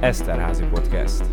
Eszterházi Podcast.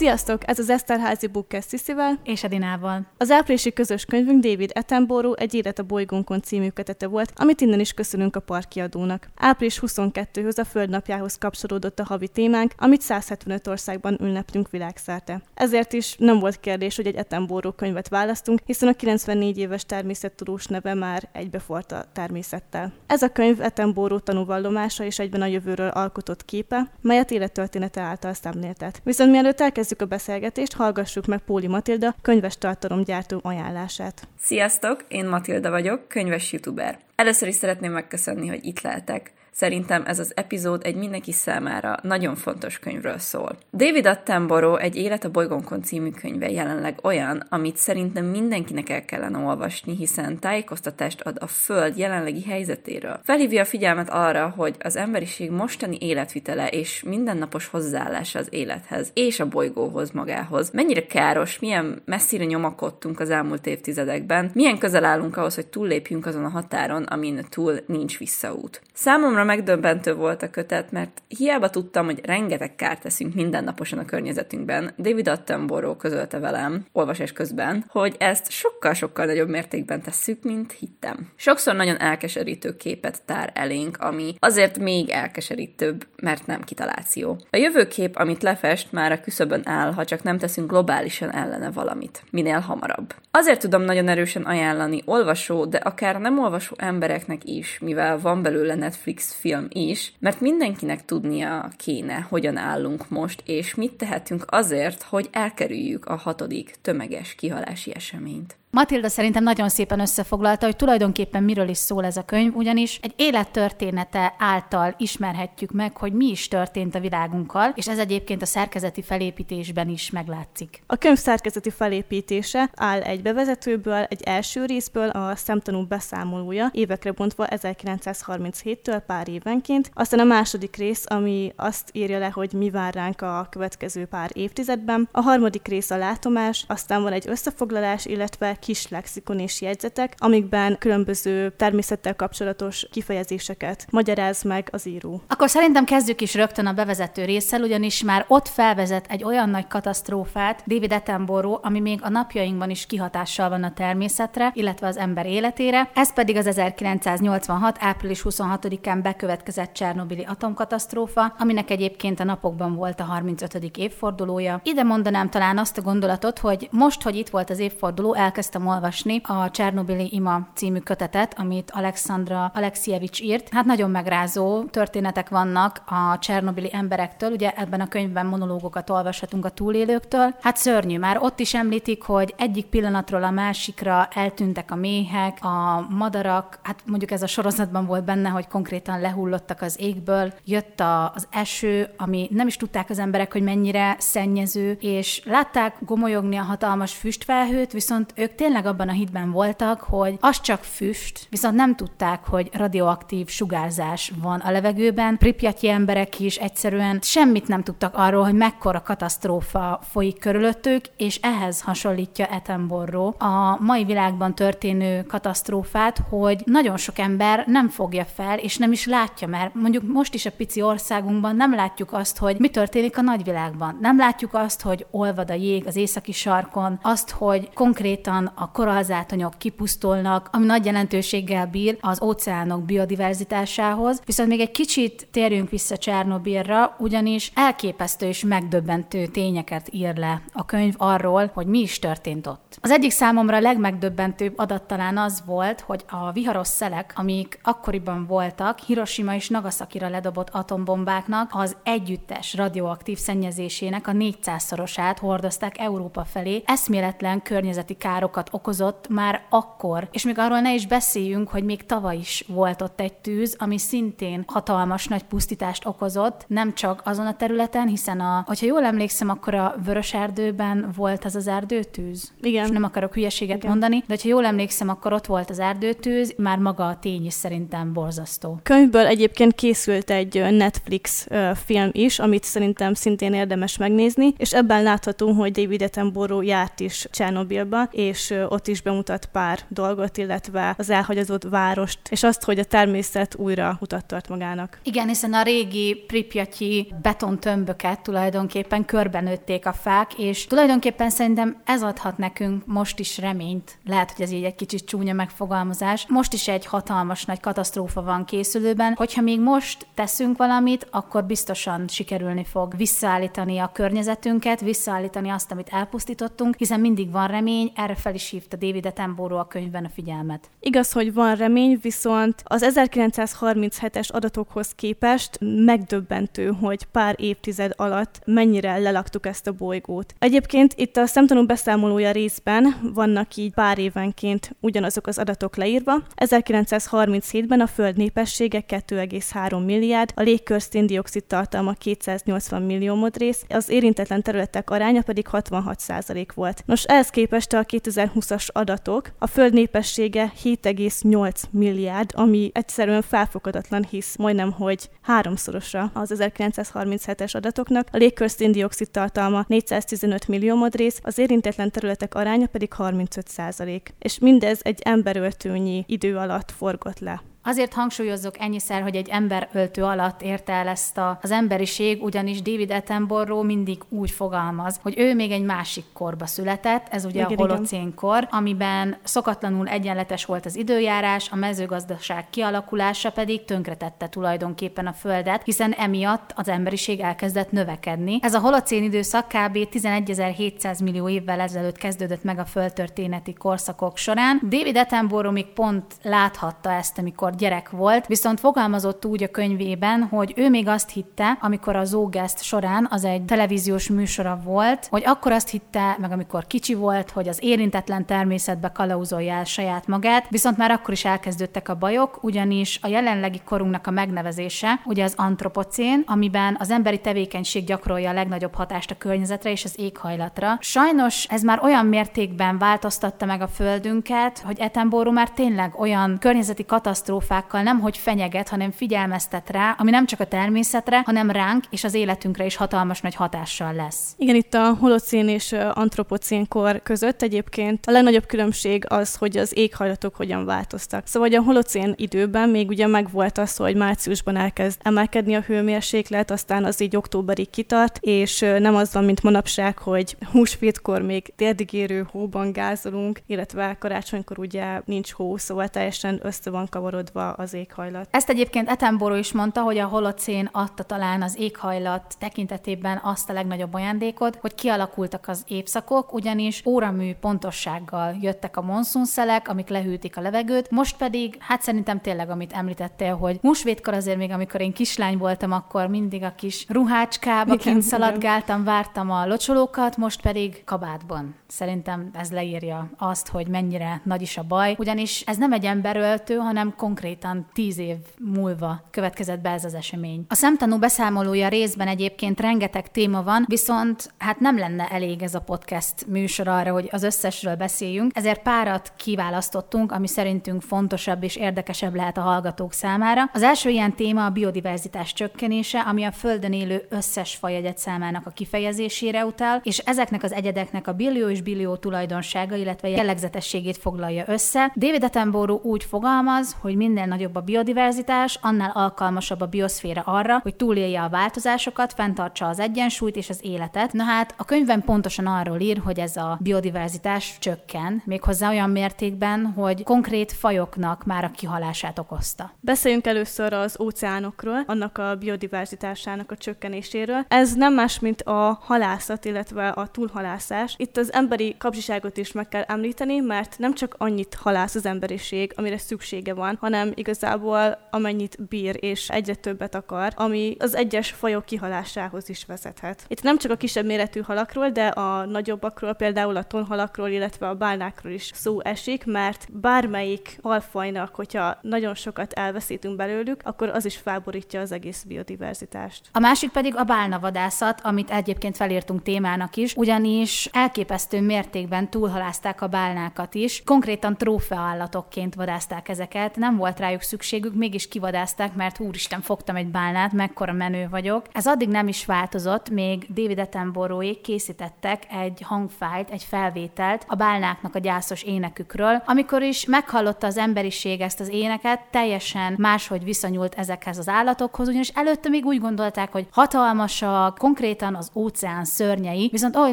Sziasztok! Ez az Eszterházi Bookcast Sziszivel és Edinával. Az áprilisi közös könyvünk David Attenborough egy Élet a bolygónkon című kötete volt, amit innen is köszönünk a parkiadónak. Április 22-höz a Földnapjához kapcsolódott a havi témánk, amit 175 országban ünneplünk világszerte. Ezért is nem volt kérdés, hogy egy Attenborough könyvet választunk, hiszen a 94 éves természettudós neve már egybefort a természettel. Ez a könyv Attenborough tanúvallomása és egyben a jövőről alkotott képe, melyet élettörténete által szemléltet. Viszont mielőtt elkezd elkezdjük a beszélgetést, hallgassuk meg Póli Matilda könyves tartalomgyártó ajánlását. Sziasztok, én Matilda vagyok, könyves youtuber. Először is szeretném megköszönni, hogy itt lehetek. Szerintem ez az epizód egy mindenki számára nagyon fontos könyvről szól. David Attenborough egy Élet a bolygónkon című könyve jelenleg olyan, amit szerintem mindenkinek el kellene olvasni, hiszen tájékoztatást ad a Föld jelenlegi helyzetéről. Felhívja a figyelmet arra, hogy az emberiség mostani életvitele és mindennapos hozzáállása az élethez és a bolygóhoz magához. Mennyire káros, milyen messzire nyomakodtunk az elmúlt évtizedekben, milyen közel állunk ahhoz, hogy túllépjünk azon a határon, amin túl nincs visszaút. Számomra megdöbbentő volt a kötet, mert hiába tudtam, hogy rengeteg kárt teszünk mindennaposan a környezetünkben, David Attenborough közölte velem, olvasás közben, hogy ezt sokkal-sokkal nagyobb mértékben tesszük, mint hittem. Sokszor nagyon elkeserítő képet tár elénk, ami azért még elkeserítőbb, mert nem kitaláció. A jövőkép, amit lefest, már a küszöbön áll, ha csak nem teszünk globálisan ellene valamit. Minél hamarabb. Azért tudom nagyon erősen ajánlani olvasó, de akár nem olvasó embereknek is, mivel van belőle Netflix film is, mert mindenkinek tudnia kéne, hogyan állunk most, és mit tehetünk azért, hogy elkerüljük a hatodik tömeges kihalási eseményt. Matilda szerintem nagyon szépen összefoglalta, hogy tulajdonképpen miről is szól ez a könyv, ugyanis egy élettörténete által ismerhetjük meg, hogy mi is történt a világunkkal, és ez egyébként a szerkezeti felépítésben is meglátszik. A könyv szerkezeti felépítése áll egy bevezetőből, egy első részből a szemtanú beszámolója, évekre bontva 1937-től pár évenként, aztán a második rész, ami azt írja le, hogy mi vár ránk a következő pár évtizedben, a harmadik rész a látomás, aztán van egy összefoglalás, illetve kis lexikon és jegyzetek, amikben különböző természettel kapcsolatos kifejezéseket magyaráz meg az író. Akkor szerintem kezdjük is rögtön a bevezető résszel, ugyanis már ott felvezet egy olyan nagy katasztrófát David Attenborough, ami még a napjainkban is kihatással van a természetre, illetve az ember életére. Ez pedig az 1986. április 26-án bekövetkezett Csernobili atomkatasztrófa, aminek egyébként a napokban volt a 35. évfordulója. Ide mondanám talán azt a gondolatot, hogy most, hogy itt volt az évforduló, elkezd elkezdtem olvasni a Csernobili ima című kötetet, amit Alexandra Alexievics írt. Hát nagyon megrázó történetek vannak a Csernobili emberektől, ugye ebben a könyvben monológokat olvashatunk a túlélőktől. Hát szörnyű, már ott is említik, hogy egyik pillanatról a másikra eltűntek a méhek, a madarak, hát mondjuk ez a sorozatban volt benne, hogy konkrétan lehullottak az égből, jött a, az eső, ami nem is tudták az emberek, hogy mennyire szennyező, és látták gomolyogni a hatalmas füstfelhőt, viszont ők tényleg abban a hitben voltak, hogy az csak füst, viszont nem tudták, hogy radioaktív sugárzás van a levegőben. Pripyatyi emberek is egyszerűen semmit nem tudtak arról, hogy mekkora katasztrófa folyik körülöttük, és ehhez hasonlítja Attenborough a mai világban történő katasztrófát, hogy nagyon sok ember nem fogja fel, és nem is látja, mert mondjuk most is a pici országunkban nem látjuk azt, hogy mi történik a nagyvilágban. Nem látjuk azt, hogy olvad a jég az északi sarkon, azt, hogy konkrétan a korallzátonyok kipusztulnak, ami nagy jelentőséggel bír az óceánok biodiverzitásához. Viszont még egy kicsit térjünk vissza Csernobilra, ugyanis elképesztő és megdöbbentő tényeket ír le a könyv arról, hogy mi is történt ott. Az egyik számomra legmegdöbbentőbb adat talán az volt, hogy a viharos szelek, amik akkoriban voltak, Hiroshima és Nagasakira ledobott atombombáknak az együttes radioaktív szennyezésének a 400-szorosát hordozták Európa felé, eszméletlen környezeti károkat károkat okozott már akkor, és még arról ne is beszéljünk, hogy még tavaly is volt ott egy tűz, ami szintén hatalmas nagy pusztítást okozott, nem csak azon a területen, hiszen a, hogyha jól emlékszem, akkor a Vörös Erdőben volt az az erdőtűz. Igen. És nem akarok hülyeséget Igen. mondani, de hogyha jól emlékszem, akkor ott volt az erdőtűz, már maga a tény is szerintem borzasztó. Könyvből egyébként készült egy Netflix film is, amit szerintem szintén érdemes megnézni, és ebben látható, hogy David Attenborough járt is Csernobilba, és és ott is bemutat pár dolgot, illetve az elhagyazott várost, és azt, hogy a természet újra utat tart magának. Igen, hiszen a régi Pripyatyi betontömböket tulajdonképpen körbenőtték a fák, és tulajdonképpen szerintem ez adhat nekünk most is reményt. Lehet, hogy ez így egy kicsit csúnya megfogalmazás. Most is egy hatalmas nagy katasztrófa van készülőben, hogyha még most teszünk valamit, akkor biztosan sikerülni fog visszaállítani a környezetünket, visszaállítani azt, amit elpusztítottunk, hiszen mindig van remény, erre fel is hívta David Attenborough a könyvben a figyelmet. Igaz, hogy van remény, viszont az 1937-es adatokhoz képest megdöbbentő, hogy pár évtized alatt mennyire lelaktuk ezt a bolygót. Egyébként itt a szemtanú beszámolója részben vannak így pár évenként ugyanazok az adatok leírva. 1937-ben a Föld népessége 2,3 milliárd, a légkör széndiokszid tartalma 280 millió modrész, az érintetlen területek aránya pedig 66% volt. Nos, ehhez képest a 2020-as adatok, a Föld népessége 7,8 milliárd, ami egyszerűen felfogadatlan hisz, majdnem, hogy háromszorosa az 1937-es adatoknak, a légkör széndiokszid tartalma 415 millió modrész, az érintetlen területek aránya pedig 35 százalék. És mindez egy emberöltőnyi idő alatt forgott le. Azért hangsúlyozzuk ennyiszer, hogy egy emberöltő alatt érte el ezt a, az emberiség, ugyanis David Attenborough mindig úgy fogalmaz, hogy ő még egy másik korba született, ez ugye igen, a holocén kor, amiben szokatlanul egyenletes volt az időjárás, a mezőgazdaság kialakulása pedig tönkretette tulajdonképpen a Földet, hiszen emiatt az emberiség elkezdett növekedni. Ez a holocén időszak kb. 11.700 millió évvel ezelőtt kezdődött meg a földtörténeti korszakok során. David Attenborough még pont láthatta ezt, amikor amikor gyerek volt, viszont fogalmazott úgy a könyvében, hogy ő még azt hitte, amikor a Zógeszt során, az egy televíziós műsora volt, hogy akkor azt hitte, meg amikor kicsi volt, hogy az érintetlen természetbe kalauzolja el saját magát, viszont már akkor is elkezdődtek a bajok, ugyanis a jelenlegi korunknak a megnevezése, ugye az antropocén, amiben az emberi tevékenység gyakorolja a legnagyobb hatást a környezetre és az éghajlatra. Sajnos ez már olyan mértékben változtatta meg a földünket, hogy Etenboru már tényleg olyan környezeti katasztrófa katasztrófákkal nem hogy fenyeget, hanem figyelmeztet rá, ami nem csak a természetre, hanem ránk és az életünkre is hatalmas nagy hatással lesz. Igen, itt a holocén és antropocén kor között egyébként a legnagyobb különbség az, hogy az éghajlatok hogyan változtak. Szóval hogy a holocén időben még ugye megvolt az, hogy márciusban elkezd emelkedni a hőmérséklet, aztán az így októberig kitart, és nem az van, mint manapság, hogy húsvétkor még térdigérő hóban gázolunk, illetve karácsonykor ugye nincs hó, szóval teljesen össze van kavarodva változva az éghajlat. Ezt egyébként Etenboró is mondta, hogy a holocén adta talán az éghajlat tekintetében azt a legnagyobb ajándékot, hogy kialakultak az évszakok, ugyanis óramű pontossággal jöttek a monszúnszelek, amik lehűtik a levegőt, most pedig, hát szerintem tényleg, amit említettél, hogy húsvétkor azért még, amikor én kislány voltam, akkor mindig a kis ruhácskába igen, kint szaladgáltam, vártam a locsolókat, most pedig kabátban. Szerintem ez leírja azt, hogy mennyire nagy is a baj, ugyanis ez nem egy emberöltő, hanem konkrét konkrétan tíz év múlva következett be ez az esemény. A szemtanú beszámolója részben egyébként rengeteg téma van, viszont hát nem lenne elég ez a podcast műsor arra, hogy az összesről beszéljünk, ezért párat kiválasztottunk, ami szerintünk fontosabb és érdekesebb lehet a hallgatók számára. Az első ilyen téma a biodiverzitás csökkenése, ami a Földön élő összes fajegyet számának a kifejezésére utal, és ezeknek az egyedeknek a billió és billió tulajdonsága, illetve jellegzetességét foglalja össze. David Attenborough úgy fogalmaz, hogy minél nagyobb a biodiverzitás, annál alkalmasabb a bioszféra arra, hogy túlélje a változásokat, fenntartsa az egyensúlyt és az életet. Na hát a könyvben pontosan arról ír, hogy ez a biodiverzitás csökken, méghozzá olyan mértékben, hogy konkrét fajoknak már a kihalását okozta. Beszéljünk először az óceánokról, annak a biodiverzitásának a csökkenéséről. Ez nem más, mint a halászat, illetve a túlhalászás. Itt az emberi kapcsiságot is meg kell említeni, mert nem csak annyit halász az emberiség, amire szüksége van, hanem igazából amennyit bír és egyre többet akar, ami az egyes fajok kihalásához is vezethet. Itt nem csak a kisebb méretű halakról, de a nagyobbakról, például a tonhalakról, illetve a bálnákról is szó esik, mert bármelyik halfajnak, hogyha nagyon sokat elveszítünk belőlük, akkor az is felborítja az egész biodiverzitást. A másik pedig a bálnavadászat, amit egyébként felírtunk témának is, ugyanis elképesztő mértékben túlhalázták a bálnákat is, konkrétan trófeállatokként vadázták ezeket, nem volt volt rájuk szükségük, mégis kivadázták, mert úristen, fogtam egy bálnát, mekkora menő vagyok. Ez addig nem is változott, még David Attenborough készítettek egy hangfájt, egy felvételt a bálnáknak a gyászos énekükről, amikor is meghallotta az emberiség ezt az éneket, teljesen máshogy viszonyult ezekhez az állatokhoz, ugyanis előtte még úgy gondolták, hogy hatalmasak, konkrétan az óceán szörnyei, viszont ahogy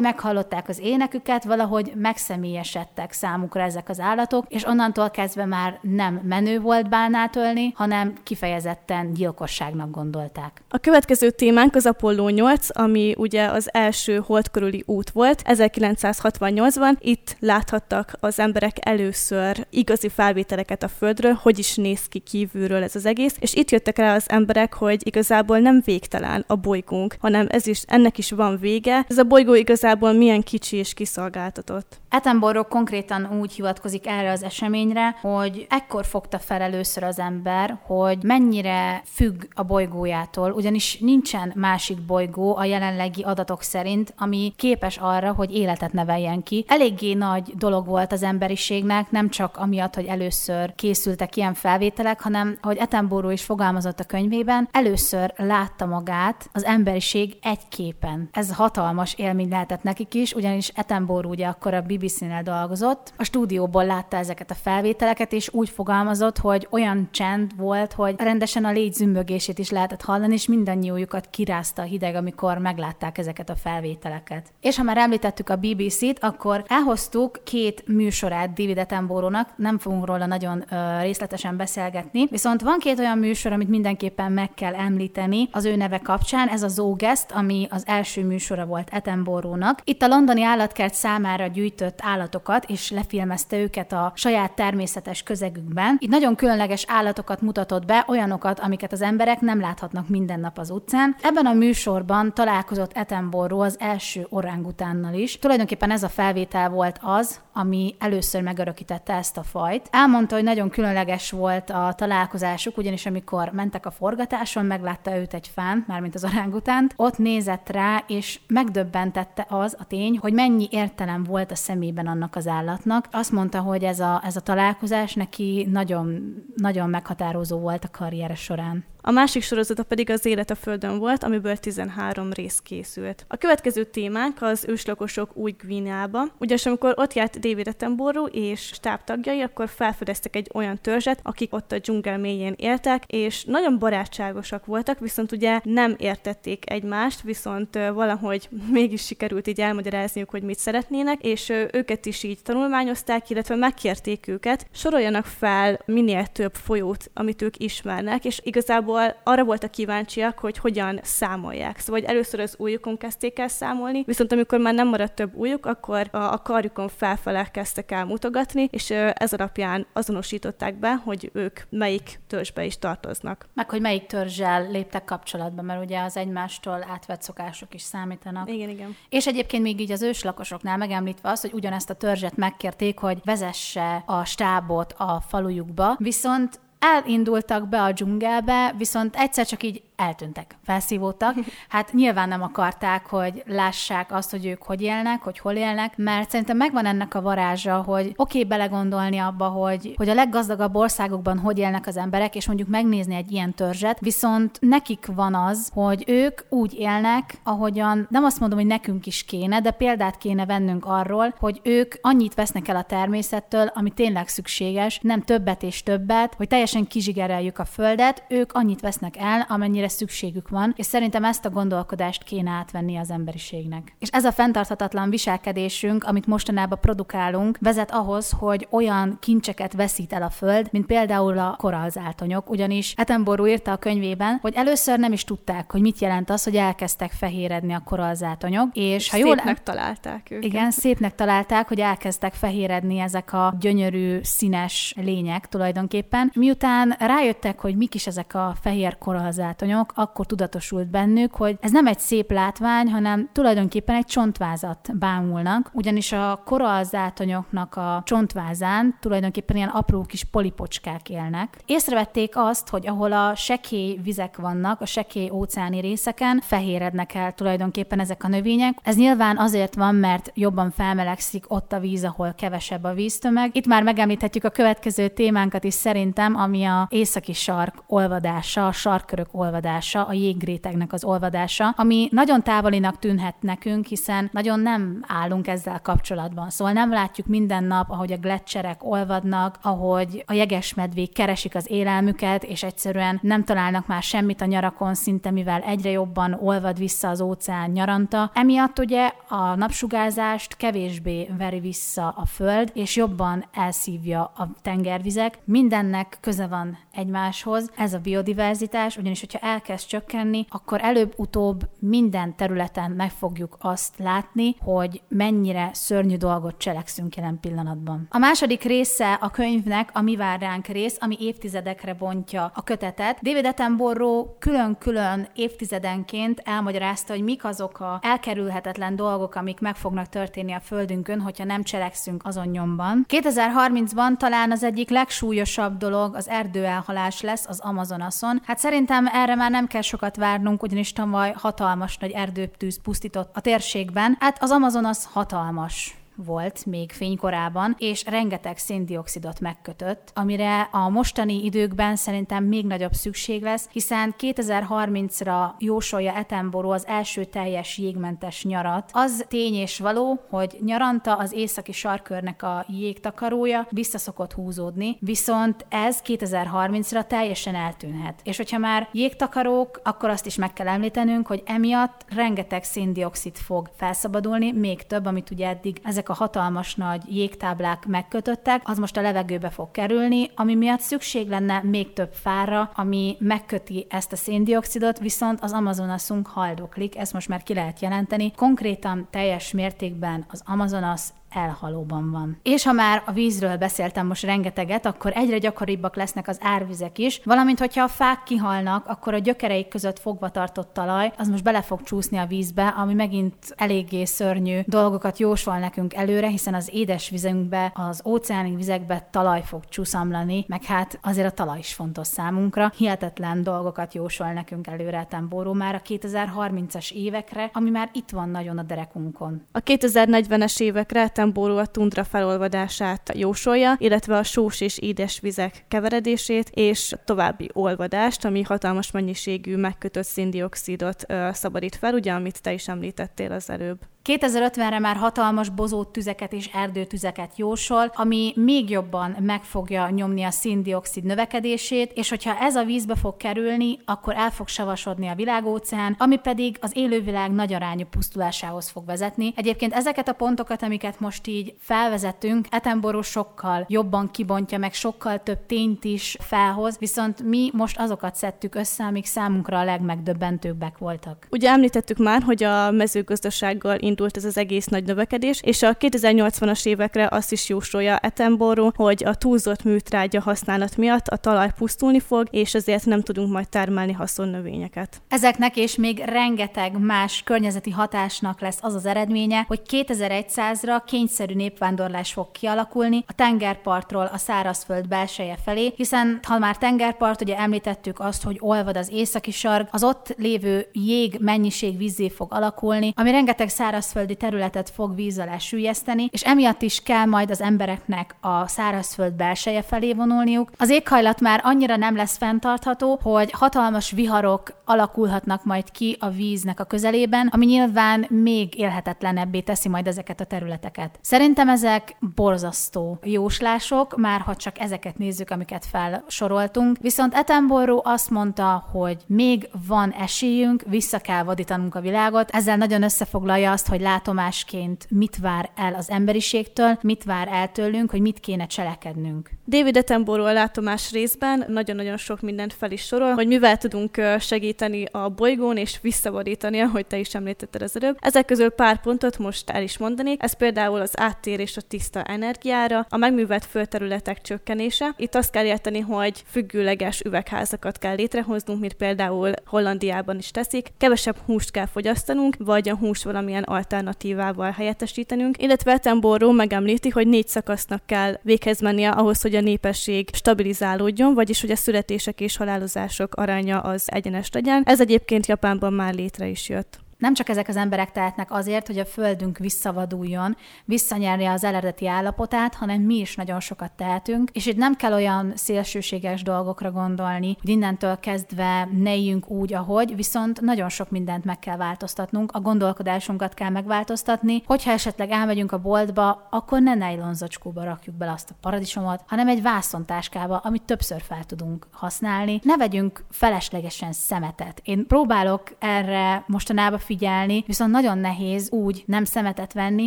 meghallották az éneküket, valahogy megszemélyesedtek számukra ezek az állatok, és onnantól kezdve már nem menő volt bálnát ölni, hanem kifejezetten gyilkosságnak gondolták. A következő témánk az Apollo 8, ami ugye az első hold körüli út volt 1968-ban. Itt láthattak az emberek először igazi felvételeket a Földről, hogy is néz ki kívülről ez az egész, és itt jöttek rá az emberek, hogy igazából nem végtelen a bolygónk, hanem ez is, ennek is van vége. Ez a bolygó igazából milyen kicsi és kiszolgáltatott. Attenborough konkrétan úgy hivatkozik erre az eseményre, hogy ekkor fogta fel először az ember, hogy mennyire függ a bolygójától, ugyanis nincsen másik bolygó a jelenlegi adatok szerint, ami képes arra, hogy életet neveljen ki. Eléggé nagy dolog volt az emberiségnek, nem csak amiatt, hogy először készültek ilyen felvételek, hanem, hogy Attenborough is fogalmazott a könyvében, először látta magát az emberiség egy képen. Ez hatalmas élmény lehetett nekik is, ugyanis Attenborough ugye akkor a BBC-nél dolgozott, a stúdióból látta ezeket a felvételeket, és úgy fogalmazott, hogy olyan csend volt, hogy rendesen a légy zümbögését is lehetett hallani, és mindannyiójukat kirázta a hideg, amikor meglátták ezeket a felvételeket. És ha már említettük a BBC-t, akkor elhoztuk két műsorát David Attenborough-nak, nem fogunk róla nagyon ö, részletesen beszélgetni, viszont van két olyan műsor, amit mindenképpen meg kell említeni az ő neve kapcsán, ez a Zoogest, ami az első műsora volt Attenborough-nak. Itt a londoni állatkert számára gyűjtött állatokat, és lefilmezte őket a saját természetes közegükben. Itt nagyon különleges állatokat mutatott be, olyanokat, amiket az emberek nem láthatnak minden nap az utcán. Ebben a műsorban találkozott Attenborough az első orángutánnal is. Tulajdonképpen ez a felvétel volt az, ami először megörökítette ezt a fajt. Elmondta, hogy nagyon különleges volt a találkozásuk, ugyanis amikor mentek a forgatáson, meglátta őt egy fán, mármint az orángutánt, ott nézett rá, és megdöbbentette az a tény, hogy mennyi értelem volt a szemében annak az állatnak. Azt mondta, hogy ez a, ez a találkozás neki nagyon, nagyon meghatározó volt a karriere során. A másik sorozata pedig az Élet a Földön volt, amiből 13 rész készült. A következő témánk az őslakosok új Gvíneába, ugyanis amikor ott járt David Attenborough és stábtagjai, akkor felfedeztek egy olyan törzset, akik ott a dzsungel mélyén éltek, és nagyon barátságosak voltak, viszont ugye nem értették egymást, viszont valahogy mégis sikerült így elmagyarázniuk, hogy mit szeretnének, és őket is így tanulmányozták, illetve megkérték őket, soroljanak fel minél több folyót, amit ők ismernek, és igazából igazából arra voltak kíváncsiak, hogy hogyan számolják. Szóval hogy először az újukon kezdték el számolni, viszont amikor már nem maradt több újuk, akkor a karjukon felfele kezdtek el mutogatni, és ez alapján azonosították be, hogy ők melyik törzsbe is tartoznak. Meg hogy melyik törzsel léptek kapcsolatba, mert ugye az egymástól átvett szokások is számítanak. Igen, igen. És egyébként még így az őslakosoknál megemlítve az, hogy ugyanezt a törzset megkérték, hogy vezesse a stábot a falujukba, viszont elindultak be a dzsungelbe, viszont egyszer csak így eltűntek, felszívódtak. Hát nyilván nem akarták, hogy lássák azt, hogy ők hogy élnek, hogy hol élnek, mert szerintem megvan ennek a varázsa, hogy oké okay, belegondolni abba, hogy, hogy a leggazdagabb országokban hogy élnek az emberek, és mondjuk megnézni egy ilyen törzset, viszont nekik van az, hogy ők úgy élnek, ahogyan nem azt mondom, hogy nekünk is kéne, de példát kéne vennünk arról, hogy ők annyit vesznek el a természettől, ami tényleg szükséges, nem többet és többet, hogy teljesen kizsigereljük a földet, ők annyit vesznek el, amennyire amire szükségük van, és szerintem ezt a gondolkodást kéne átvenni az emberiségnek. És ez a fenntarthatatlan viselkedésünk, amit mostanában produkálunk, vezet ahhoz, hogy olyan kincseket veszít el a föld, mint például a korallzátonyok, ugyanis Attenborough írta a könyvében, hogy először nem is tudták, hogy mit jelent az, hogy elkezdtek fehéredni a korallzátonyok, és, és ha jól szépnek találták őket. Igen, szépnek találták, hogy elkezdtek fehéredni ezek a gyönyörű, színes lények tulajdonképpen. Miután rájöttek, hogy mik is ezek a fehér korallzátonyok, korallátonyok, akkor tudatosult bennük, hogy ez nem egy szép látvány, hanem tulajdonképpen egy csontvázat bámulnak, ugyanis a korallzátonyoknak a csontvázán tulajdonképpen ilyen apró kis polipocskák élnek. Észrevették azt, hogy ahol a sekély vizek vannak, a sekély óceáni részeken, fehérednek el tulajdonképpen ezek a növények. Ez nyilván azért van, mert jobban felmelegszik ott a víz, ahol kevesebb a víztömeg. Itt már megemlíthetjük a következő témánkat is szerintem, ami a északi sark olvadása, a sarkörök olvadása, a jéggrétegnek az olvadása, ami nagyon távolinak tűnhet nekünk, hiszen nagyon nem állunk ezzel kapcsolatban. Szóval nem látjuk minden nap, ahogy a gletszerek olvadnak, ahogy a jegesmedvék keresik az élelmüket, és egyszerűen nem találnak már semmit a nyarakon szinte, mivel egyre jobban olvad vissza az óceán nyaranta. Emiatt ugye a napsugárzást kevésbé veri vissza a föld, és jobban elszívja a tengervizek. Mindennek köze van egymáshoz. Ez a biodiverzitás, ugyanis hogyha elkezd csökkenni, akkor előbb-utóbb minden területen meg fogjuk azt látni, hogy mennyire szörnyű dolgot cselekszünk jelen pillanatban. A második része a könyvnek a Mi vár ránk rész, ami évtizedekre bontja a kötetet. David Attenborough külön-külön évtizedenként elmagyarázta, hogy mik azok a elkerülhetetlen dolgok, amik meg fognak történni a Földünkön, hogyha nem cselekszünk azon nyomban. 2030-ban talán az egyik legsúlyosabb dolog az erdőelhalás lesz az Amazonason. Hát szerintem erre már nem kell sokat várnunk, ugyanis tavaly hatalmas nagy erdőtűz pusztított a térségben. Hát az Amazonas hatalmas volt még fénykorában, és rengeteg széndiokszidot megkötött, amire a mostani időkben szerintem még nagyobb szükség lesz, hiszen 2030-ra jósolja Etenboró az első teljes jégmentes nyarat. Az tény és való, hogy nyaranta az északi sarkörnek a jégtakarója visszaszokott húzódni, viszont ez 2030-ra teljesen eltűnhet. És hogyha már jégtakarók, akkor azt is meg kell említenünk, hogy emiatt rengeteg széndiokszid fog felszabadulni, még több, amit ugye eddig ezek ezek a hatalmas nagy jégtáblák megkötöttek, az most a levegőbe fog kerülni, ami miatt szükség lenne még több fára, ami megköti ezt a széndiokszidot, viszont az Amazonasunk haldoklik, ezt most már ki lehet jelenteni. Konkrétan teljes mértékben az Amazonas elhalóban van. És ha már a vízről beszéltem most rengeteget, akkor egyre gyakoribbak lesznek az árvizek is, valamint hogyha a fák kihalnak, akkor a gyökereik között fogva tartott talaj, az most bele fog csúszni a vízbe, ami megint eléggé szörnyű dolgokat jósol nekünk előre, hiszen az édes vizünkbe, az óceáni vizekbe talaj fog csúszamlani, meg hát azért a talaj is fontos számunkra. Hihetetlen dolgokat jósol nekünk előre Tembóró már a 2030-as évekre, ami már itt van nagyon a derekunkon. A 2040-es évekre Attenborough a tundra felolvadását jósolja, illetve a sós és édes vizek keveredését, és további olvadást, ami hatalmas mennyiségű megkötött széndiokszidot szabadít fel, ugye, amit te is említettél az előbb. 2050-re már hatalmas bozót tüzeket és erdőtüzeket jósol, ami még jobban meg fogja nyomni a széndiokszid növekedését, és hogyha ez a vízbe fog kerülni, akkor el fog savasodni a világóceán, ami pedig az élővilág nagy arányú pusztulásához fog vezetni. Egyébként ezeket a pontokat, amiket most így felvezetünk, Etenború sokkal jobban kibontja, meg sokkal több tényt is felhoz, viszont mi most azokat szedtük össze, amik számunkra a legmegdöbbentőbbek voltak. Ugye említettük már, hogy a mezőgazdasággal indult ez az egész nagy növekedés, és a 2080-as évekre azt is jósolja Etenború, hogy a túlzott műtrágya használat miatt a talaj pusztulni fog, és ezért nem tudunk majd termelni haszonnövényeket. Ezeknek és még rengeteg más környezeti hatásnak lesz az az eredménye, hogy 2100-ra kényszerű népvándorlás fog kialakulni a tengerpartról a szárazföld belseje felé, hiszen ha már tengerpart, ugye említettük azt, hogy olvad az északi sark, az ott lévő jég mennyiség vízé fog alakulni, ami rengeteg száraz szárazföldi területet fog víz alá sűjeszteni, és emiatt is kell majd az embereknek a szárazföld belseje felé vonulniuk. Az éghajlat már annyira nem lesz fenntartható, hogy hatalmas viharok alakulhatnak majd ki a víznek a közelében, ami nyilván még élhetetlenebbé teszi majd ezeket a területeket. Szerintem ezek borzasztó jóslások, már ha csak ezeket nézzük, amiket felsoroltunk. Viszont Etenború azt mondta, hogy még van esélyünk, vissza kell vadítanunk a világot, ezzel nagyon összefoglalja azt, azt, hogy látomásként mit vár el az emberiségtől, mit vár el tőlünk, hogy mit kéne cselekednünk. David Attenborough a látomás részben nagyon-nagyon sok mindent fel is sorol, hogy mivel tudunk segíteni a bolygón és visszavadítani, ahogy te is említetted az előbb. Ezek közül pár pontot most el is mondanék. Ez például az áttérés a tiszta energiára, a megművelt földterületek csökkenése. Itt azt kell érteni, hogy függőleges üvegházakat kell létrehoznunk, mint például Hollandiában is teszik. Kevesebb húst kell fogyasztanunk, vagy a húst valamilyen alternatívával helyettesítenünk. Illetve Attenborough megemlíti, hogy négy szakasznak kell véghez mennie ahhoz, hogy a népesség stabilizálódjon, vagyis hogy a születések és halálozások aránya az egyenes legyen. Ez egyébként Japánban már létre is jött nem csak ezek az emberek tehetnek azért, hogy a földünk visszavaduljon, visszanyerje az eredeti állapotát, hanem mi is nagyon sokat tehetünk, és itt nem kell olyan szélsőséges dolgokra gondolni, hogy innentől kezdve ne éljünk úgy, ahogy, viszont nagyon sok mindent meg kell változtatnunk, a gondolkodásunkat kell megváltoztatni, hogyha esetleg elmegyünk a boltba, akkor ne nylon zacskóba rakjuk bele azt a paradicsomot, hanem egy vászontáskába, amit többször fel tudunk használni. Ne vegyünk feleslegesen szemetet. Én próbálok erre mostanában figyelni, viszont nagyon nehéz úgy nem szemetet venni,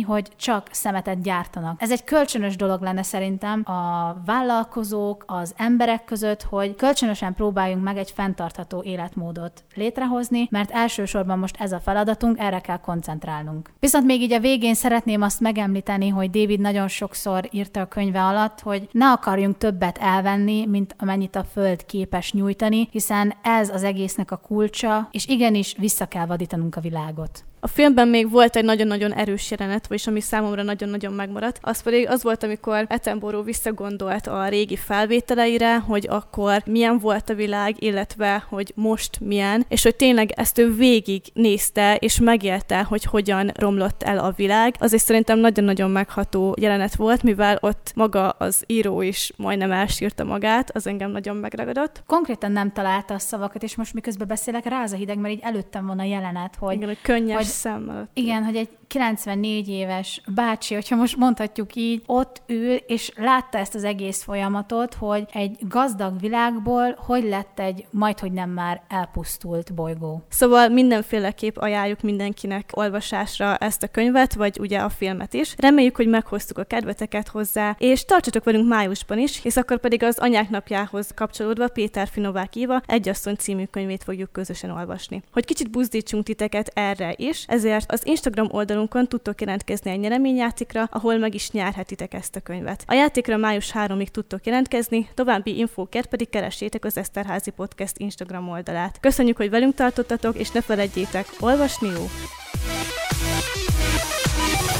hogy csak szemetet gyártanak. Ez egy kölcsönös dolog lenne szerintem a vállalkozók, az emberek között, hogy kölcsönösen próbáljunk meg egy fenntartható életmódot létrehozni, mert elsősorban most ez a feladatunk, erre kell koncentrálnunk. Viszont még így a végén szeretném azt megemlíteni, hogy David nagyon sokszor írta a könyve alatt, hogy ne akarjunk többet elvenni, mint amennyit a Föld képes nyújtani, hiszen ez az egésznek a kulcsa, és igenis vissza kell vadítanunk a világot világot. A filmben még volt egy nagyon-nagyon erős jelenet, vagyis ami számomra nagyon-nagyon megmaradt. Az pedig az volt, amikor Attenborough visszagondolt a régi felvételeire, hogy akkor milyen volt a világ, illetve hogy most milyen, és hogy tényleg ezt ő végig nézte, és megélte, hogy hogyan romlott el a világ. Az is szerintem nagyon-nagyon megható jelenet volt, mivel ott maga az író is majdnem elsírta magát, az engem nagyon megragadott. Konkrétan nem találta a szavakat, és most miközben beszélek, ráz a hideg, mert így előttem van a jelenet, hogy, Igen, hogy könnyes hogy szemmel. Igen, hogy egy 94 éves bácsi, hogyha most mondhatjuk így, ott ül, és látta ezt az egész folyamatot, hogy egy gazdag világból hogy lett egy majd, hogy nem már elpusztult bolygó. Szóval mindenféleképp ajánljuk mindenkinek olvasásra ezt a könyvet, vagy ugye a filmet is. Reméljük, hogy meghoztuk a kedveteket hozzá, és tartsatok velünk májusban is, és akkor pedig az anyák napjához kapcsolódva Péter Finovák Éva egy asszony című könyvét fogjuk közösen olvasni. Hogy kicsit buzdítsunk titeket erre is, ezért az Instagram oldalunkon tudtok jelentkezni egy nyereményjátékra, ahol meg is nyerhetitek ezt a könyvet. A játékra május 3-ig tudtok jelentkezni, további infókért pedig keressétek az Eszterházi Podcast Instagram oldalát. Köszönjük, hogy velünk tartottatok, és ne felejtjétek, olvasni jó!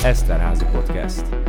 Eszterházi Podcast.